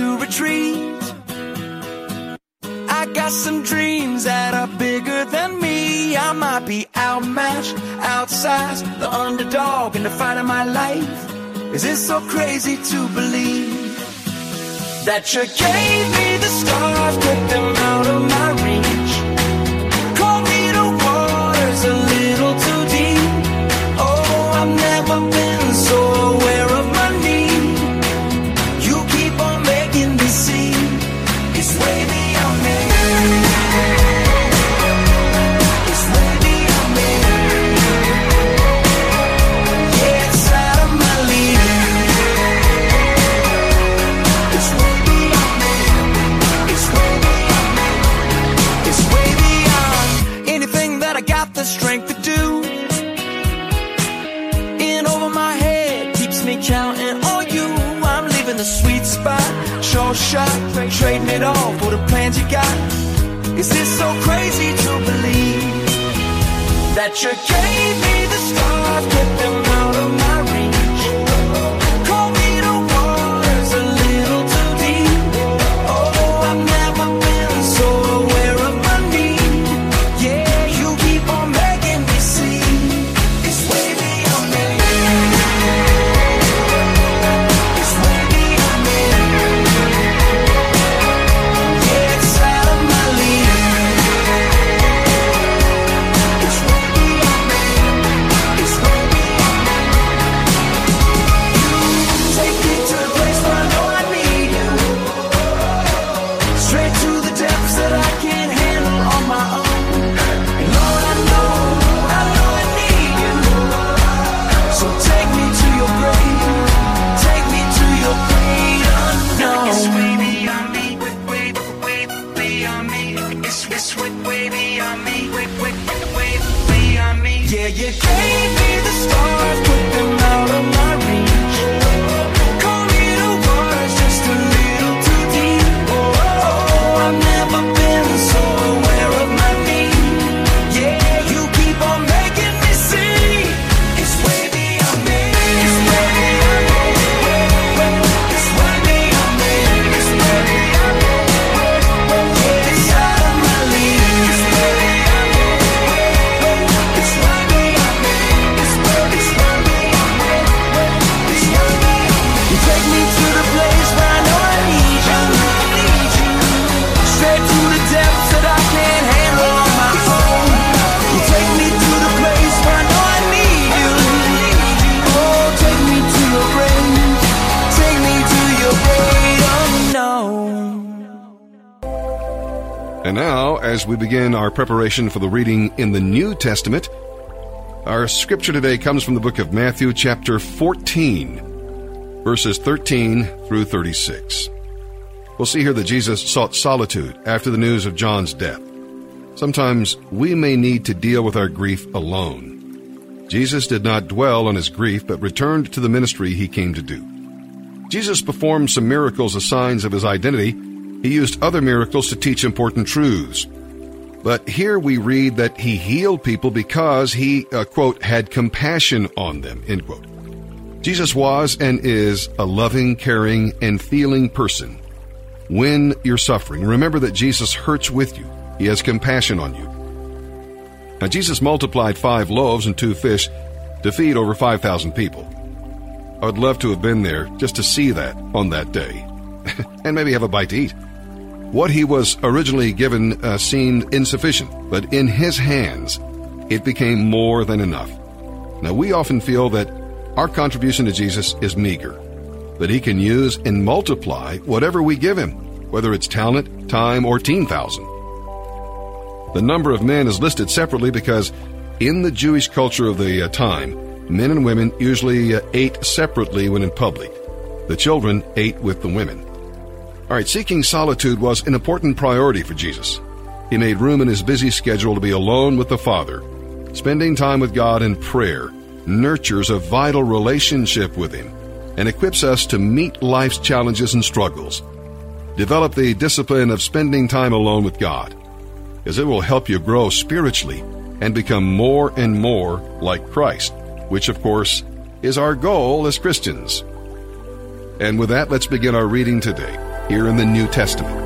to retreat. I got some dreams that are bigger than me. I might be outmatched, outsized, the underdog in the fight of my life. Is it so crazy to believe that you gave me the stars, put them out of my reach? Call me the waters a little too deep. Oh, I've never been so aware shot, trading it all for the plans you got. Is this so crazy to believe that you're gave And now, as we begin our preparation for the reading in the New Testament, our scripture today comes from the book of Matthew, chapter 14, verses 13 through 36. We'll see here that Jesus sought solitude after the news of John's death. Sometimes we may need to deal with our grief alone. Jesus did not dwell on his grief, but returned to the ministry he came to do. Jesus performed some miracles as signs of his identity. He used other miracles to teach important truths. But here we read that he healed people because he, uh, quote, had compassion on them, end quote. Jesus was and is a loving, caring, and feeling person. When you're suffering, remember that Jesus hurts with you. He has compassion on you. Now, Jesus multiplied five loaves and two fish to feed over 5,000 people. I would love to have been there just to see that on that day and maybe have a bite to eat. What he was originally given uh, seemed insufficient, but in his hands, it became more than enough. Now, we often feel that our contribution to Jesus is meager, but he can use and multiply whatever we give him, whether it's talent, time, or 10,000. The number of men is listed separately because in the Jewish culture of the uh, time, men and women usually uh, ate separately when in public. The children ate with the women. All right, seeking solitude was an important priority for Jesus. He made room in his busy schedule to be alone with the Father. Spending time with God in prayer nurtures a vital relationship with Him and equips us to meet life's challenges and struggles. Develop the discipline of spending time alone with God, as it will help you grow spiritually and become more and more like Christ, which, of course, is our goal as Christians. And with that, let's begin our reading today. Here in the New Testament.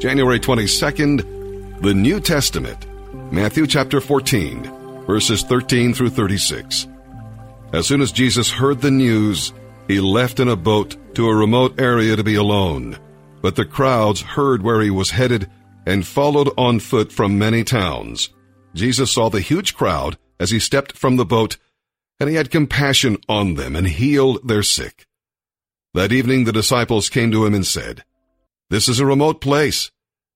January 22nd, the New Testament, Matthew chapter 14, verses 13 through 36. As soon as Jesus heard the news, he left in a boat to a remote area to be alone. But the crowds heard where he was headed and followed on foot from many towns. Jesus saw the huge crowd as he stepped from the boat, and he had compassion on them and healed their sick. That evening the disciples came to him and said, This is a remote place,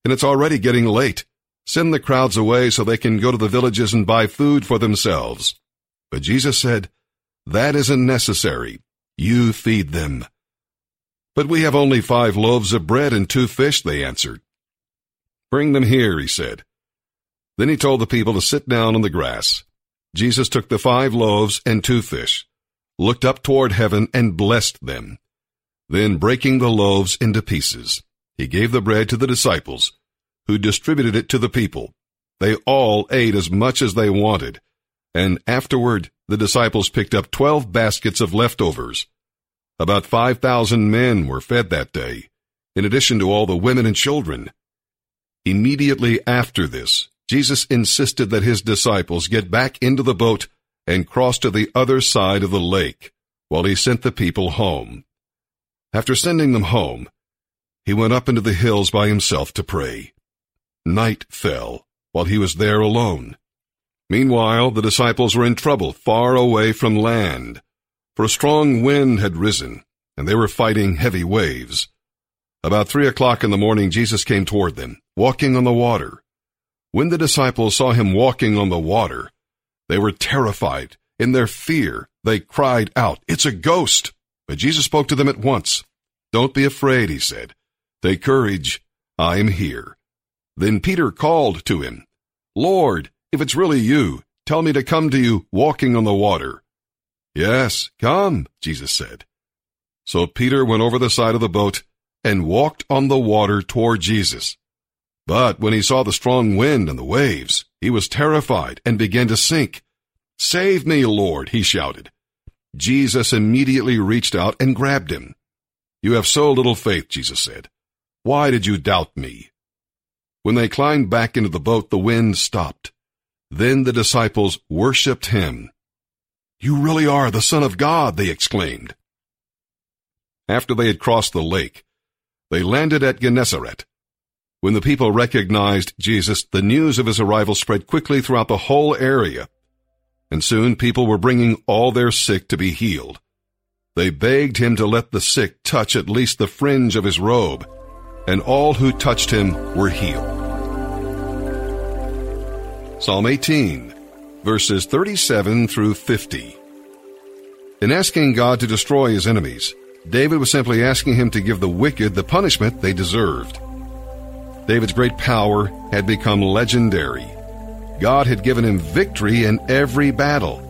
and it's already getting late. Send the crowds away so they can go to the villages and buy food for themselves. But Jesus said, That isn't necessary. You feed them. But we have only five loaves of bread and two fish, they answered. Bring them here, he said. Then he told the people to sit down on the grass. Jesus took the five loaves and two fish, looked up toward heaven, and blessed them. Then, breaking the loaves into pieces, he gave the bread to the disciples, who distributed it to the people. They all ate as much as they wanted, and afterward the disciples picked up twelve baskets of leftovers. About five thousand men were fed that day, in addition to all the women and children. Immediately after this, Jesus insisted that his disciples get back into the boat and cross to the other side of the lake, while he sent the people home. After sending them home, he went up into the hills by himself to pray. Night fell while he was there alone. Meanwhile, the disciples were in trouble far away from land, for a strong wind had risen, and they were fighting heavy waves. About three o'clock in the morning, Jesus came toward them, walking on the water. When the disciples saw him walking on the water, they were terrified. In their fear, they cried out, It's a ghost! But Jesus spoke to them at once. Don't be afraid, he said. Take courage. I am here. Then Peter called to him, Lord, if it's really you, tell me to come to you walking on the water. Yes, come, Jesus said. So Peter went over the side of the boat and walked on the water toward Jesus. But when he saw the strong wind and the waves, he was terrified and began to sink. Save me, Lord, he shouted. Jesus immediately reached out and grabbed him. You have so little faith, Jesus said. Why did you doubt me? When they climbed back into the boat, the wind stopped. Then the disciples worshipped him. You really are the Son of God, they exclaimed. After they had crossed the lake, they landed at Gennesaret. When the people recognized Jesus, the news of his arrival spread quickly throughout the whole area, and soon people were bringing all their sick to be healed. They begged him to let the sick touch at least the fringe of his robe, and all who touched him were healed. Psalm 18, verses 37 through 50. In asking God to destroy his enemies, David was simply asking him to give the wicked the punishment they deserved. David's great power had become legendary. God had given him victory in every battle.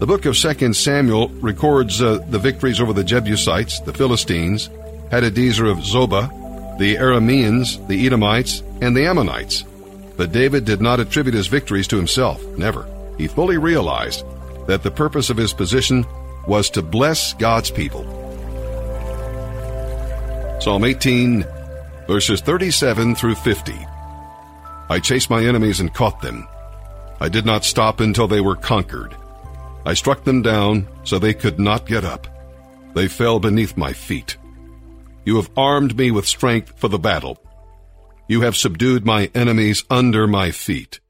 The book of 2 Samuel records uh, the victories over the Jebusites, the Philistines, Hadadezer of Zobah, the Arameans, the Edomites, and the Ammonites. But David did not attribute his victories to himself, never. He fully realized that the purpose of his position was to bless God's people. Psalm 18, verses 37 through 50. I chased my enemies and caught them. I did not stop until they were conquered. I struck them down so they could not get up. They fell beneath my feet. You have armed me with strength for the battle. You have subdued my enemies under my feet.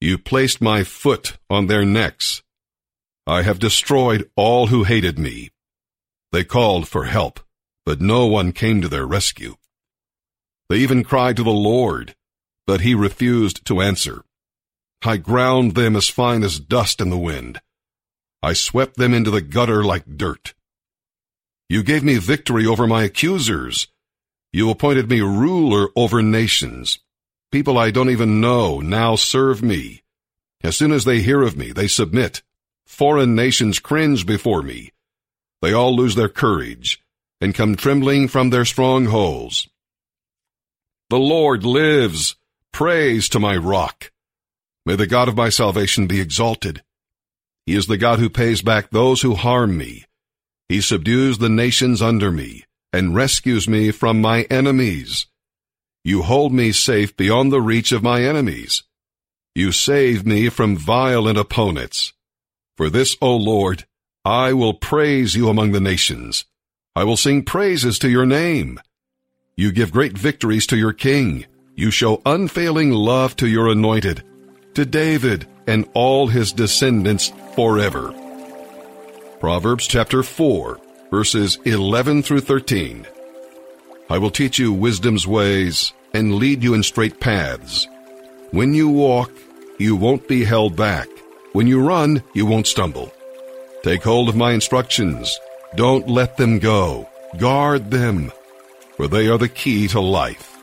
You placed my foot on their necks. I have destroyed all who hated me. They called for help, but no one came to their rescue. They even cried to the Lord, but he refused to answer. I ground them as fine as dust in the wind. I swept them into the gutter like dirt. You gave me victory over my accusers. You appointed me ruler over nations. People I don't even know now serve me. As soon as they hear of me, they submit. Foreign nations cringe before me. They all lose their courage and come trembling from their strongholds. The Lord lives. Praise to my rock. May the God of my salvation be exalted. He is the God who pays back those who harm me. He subdues the nations under me and rescues me from my enemies. You hold me safe beyond the reach of my enemies. You save me from violent opponents. For this, O Lord, I will praise you among the nations. I will sing praises to your name. You give great victories to your king. You show unfailing love to your anointed, to David and all his descendants forever. Proverbs chapter 4, verses 11 through 13. I will teach you wisdom's ways and lead you in straight paths. When you walk, you won't be held back. When you run, you won't stumble. Take hold of my instructions. Don't let them go. Guard them, for they are the key to life.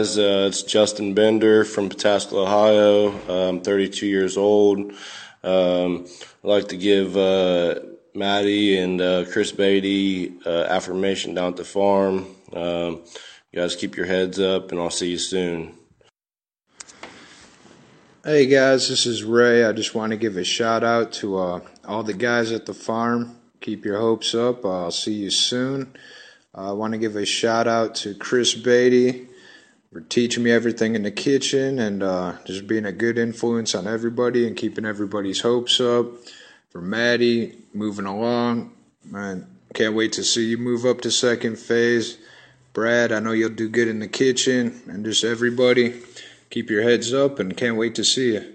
Guys, uh, it's Justin Bender from Pataskala, Ohio. I'm 32 years old. Um, I'd like to give uh, Maddie and uh, Chris Beatty uh, affirmation down at the farm. Um, you guys keep your heads up, and I'll see you soon. Hey guys, this is Ray. I just want to give a shout out to uh, all the guys at the farm. Keep your hopes up. I'll see you soon. I want to give a shout out to Chris Beatty for teaching me everything in the kitchen and uh, just being a good influence on everybody and keeping everybody's hopes up. For Maddie, moving along. Man, can't wait to see you move up to second phase. Brad, I know you'll do good in the kitchen. And just everybody, keep your heads up and can't wait to see you.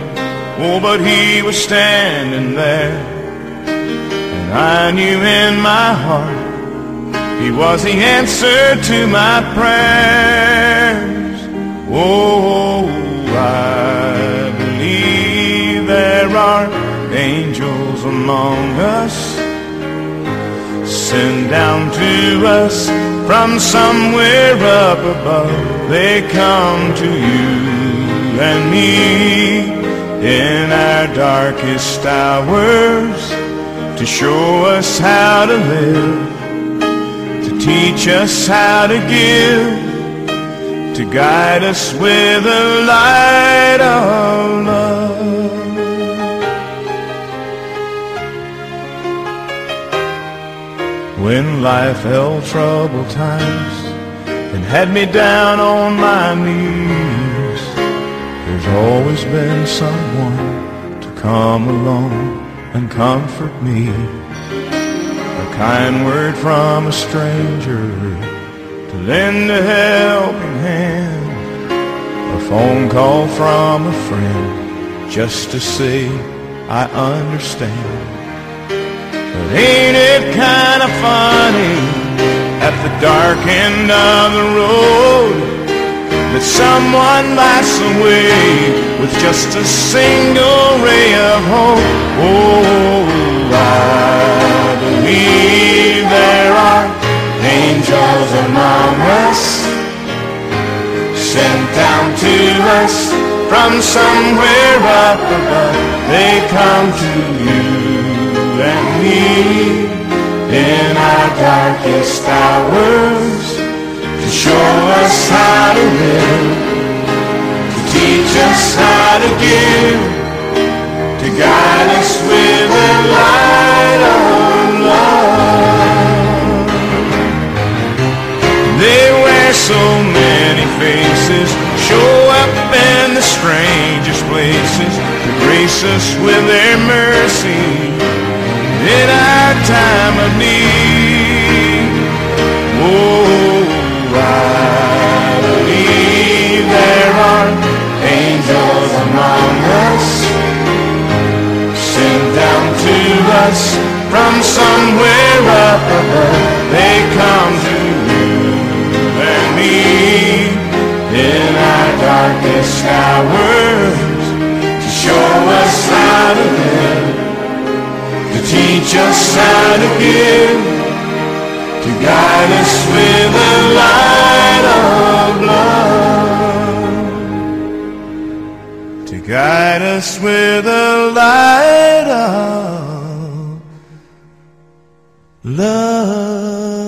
oh, but he was standing there. And I knew in my heart he was the answer to my prayers. Oh, I believe there are angels among us sent down to us from somewhere up above. They come to you and me in our darkest hours to show us how to live, to teach us how to give, to guide us with the light of love. When life held troubled times and had me down on my knees, there's always been someone to come along and comfort me. A kind word from a stranger to lend a helping hand. A phone call from a friend just to say I understand. But ain't it kind of funny at the dark end of the road that someone lights the way with just a single ray of hope? Oh, I believe there are angels among us sent down to us from somewhere up above. They come to you and me in our darkest hours show us how to live, to teach us how to give, to guide us with the light of love. They wear so many faces, show up in the strangest places to grace us with their mercy in our time of need. Us from somewhere up above. They come to you and me in our darkest hours to show us how to live to teach us how to give, to guide us with the light of love, to guide us with the light of love.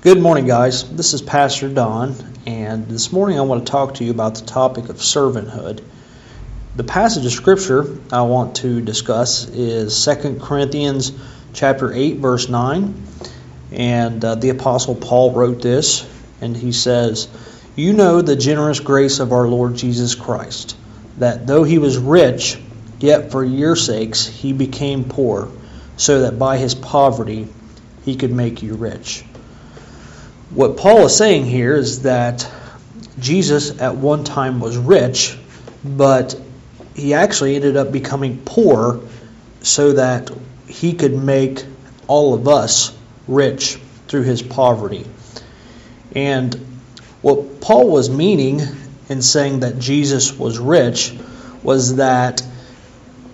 Good morning, guys. This is Pastor Don, and this morning I want to talk to you about the topic of servanthood. The passage of scripture I want to discuss is 2 Corinthians chapter 8 verse 9. And uh, the apostle Paul wrote this and he says, "You know the generous grace of our Lord Jesus Christ, that though he was rich, yet for your sakes he became poor, so that by his poverty he could make you rich." What Paul is saying here is that Jesus at one time was rich, but he actually ended up becoming poor so that he could make all of us rich through his poverty. And what Paul was meaning in saying that Jesus was rich was that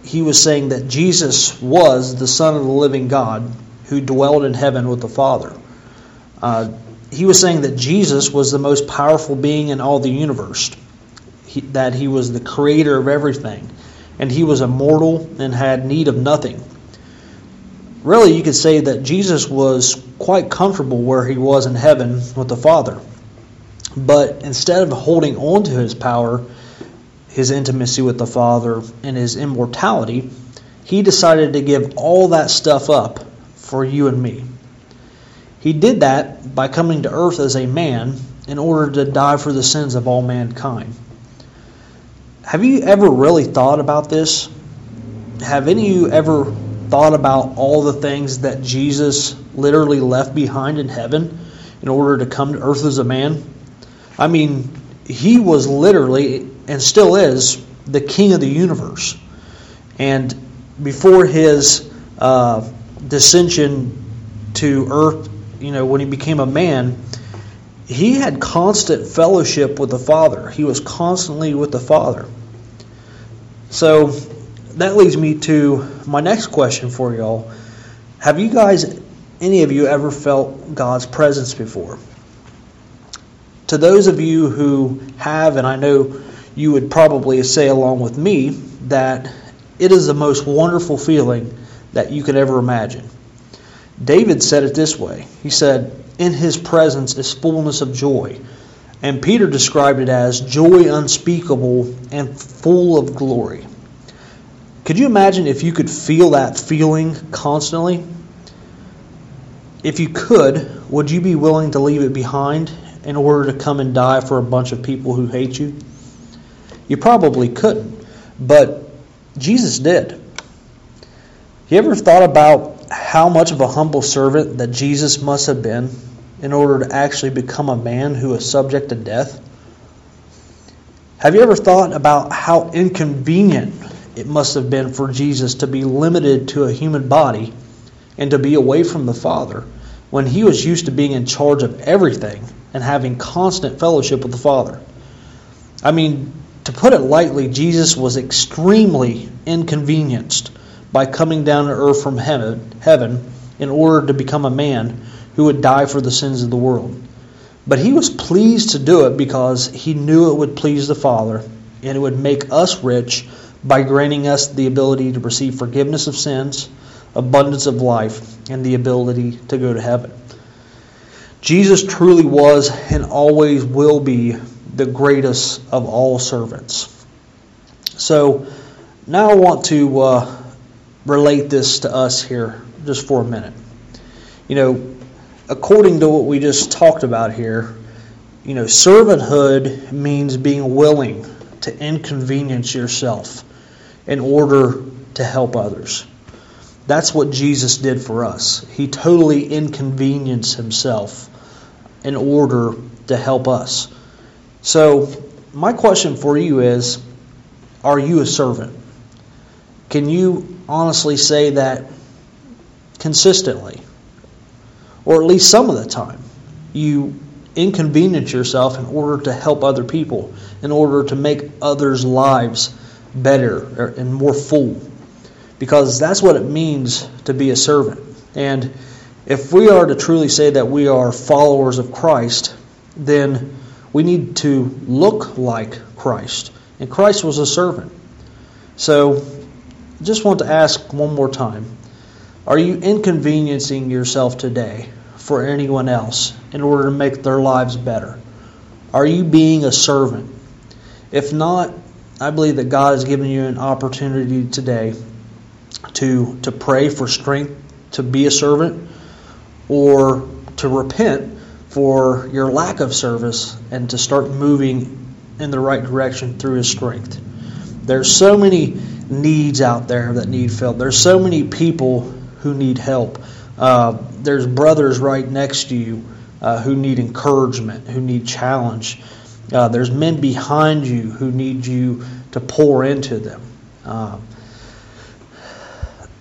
he was saying that Jesus was the Son of the living God who dwelled in heaven with the Father. Uh, he was saying that Jesus was the most powerful being in all the universe, he, that he was the creator of everything, and he was immortal and had need of nothing. Really, you could say that Jesus was quite comfortable where he was in heaven with the Father. But instead of holding on to his power, his intimacy with the Father, and his immortality, he decided to give all that stuff up for you and me. He did that by coming to earth as a man in order to die for the sins of all mankind. Have you ever really thought about this? Have any of you ever thought about all the things that Jesus literally left behind in heaven in order to come to earth as a man? I mean, he was literally and still is the king of the universe. And before his uh, dissension to earth, you know, when he became a man, he had constant fellowship with the Father. He was constantly with the Father. So that leads me to my next question for y'all. Have you guys, any of you, ever felt God's presence before? To those of you who have, and I know you would probably say along with me, that it is the most wonderful feeling that you could ever imagine. David said it this way He said, In his presence is fullness of joy. And Peter described it as joy unspeakable and full of glory. Could you imagine if you could feel that feeling constantly? If you could, would you be willing to leave it behind in order to come and die for a bunch of people who hate you? You probably couldn't, but Jesus did. You ever thought about how much of a humble servant that Jesus must have been in order to actually become a man who is subject to death? Have you ever thought about how inconvenient it must have been for Jesus to be limited to a human body and to be away from the Father when he was used to being in charge of everything and having constant fellowship with the Father? I mean, to put it lightly, Jesus was extremely inconvenienced by coming down to earth from heaven, in order to become a man who would die for the sins of the world. But he was pleased to do it because he knew it would please the Father and it would make us rich by granting us the ability to receive forgiveness of sins, abundance of life, and the ability to go to heaven. Jesus truly was and always will be the greatest of all servants. So now I want to uh, relate this to us here just for a minute. You know, according to what we just talked about here, you know, servanthood means being willing to inconvenience yourself in order to help others. That's what Jesus did for us. He totally inconvenienced himself in order to help us. So, my question for you is Are you a servant? Can you honestly say that consistently? Or at least some of the time? You inconvenience yourself in order to help other people, in order to make others' lives better and more full. Because that's what it means to be a servant. And if we are to truly say that we are followers of Christ, then we need to look like Christ. And Christ was a servant. So, just want to ask one more time Are you inconveniencing yourself today for anyone else in order to make their lives better? Are you being a servant? If not, I believe that God has given you an opportunity today to to pray for strength to be a servant or to repent for your lack of service and to start moving in the right direction through his strength. There's so many needs out there that need filled. There's so many people who need help. Uh, there's brothers right next to you uh, who need encouragement, who need challenge. Uh, there's men behind you who need you to pour into them.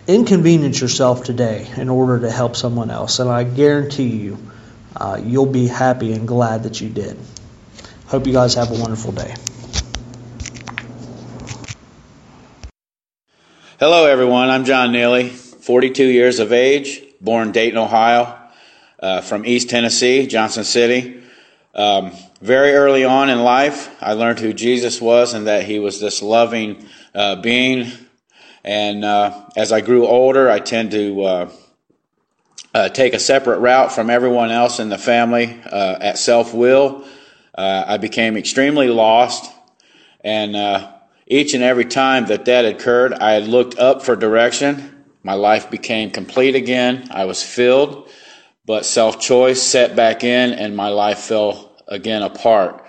Inconvenience yourself today in order to help someone else, and I guarantee you, uh, you'll be happy and glad that you did. Hope you guys have a wonderful day. Hello, everyone. I'm John Neely, 42 years of age, born Dayton, Ohio, uh, from East Tennessee, Johnson City. Um, very early on in life, I learned who Jesus was and that he was this loving uh, being. And uh, as I grew older, I tend to uh, uh, take a separate route from everyone else in the family uh, at self will. I became extremely lost and each and every time that that occurred, I had looked up for direction. My life became complete again. I was filled, but self choice set back in, and my life fell again apart.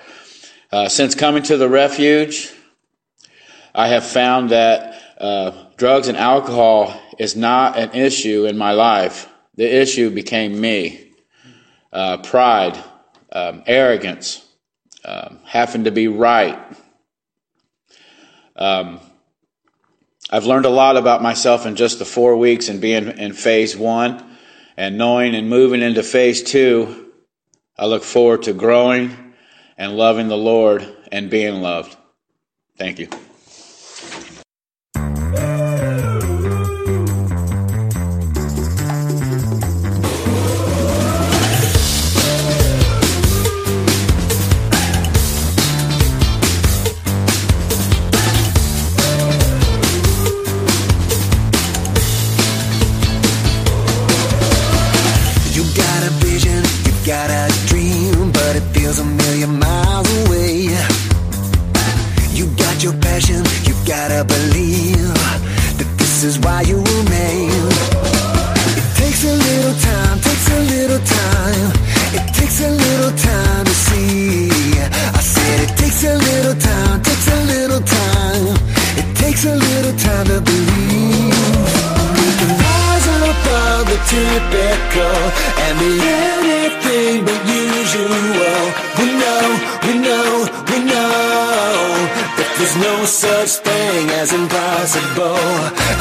Uh, since coming to the refuge, I have found that uh, drugs and alcohol is not an issue in my life. The issue became me uh, pride, um, arrogance, um, having to be right um, I've learned a lot about myself in just the four weeks and being in phase one and knowing and moving into phase two. I look forward to growing and loving the Lord and being loved. Thank you. You time to believe. We can rise above the typical and be anything but usual. We know, we know, we know that there's no such thing as impossible,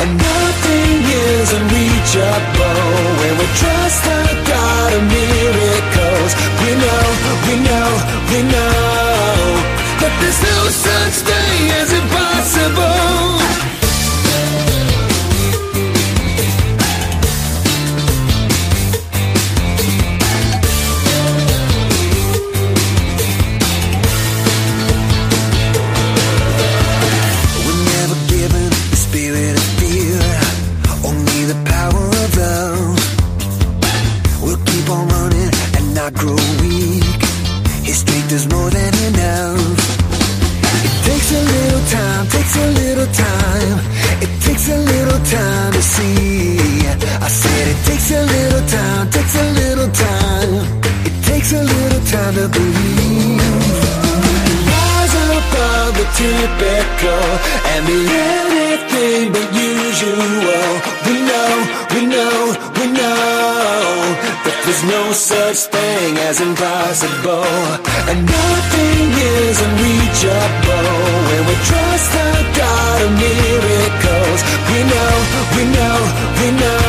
and nothing is unreachable when we trust the God of miracles. We know, we know, we know as impossible, and nothing is unreachable when we trust the God of miracles. We know, we know, we know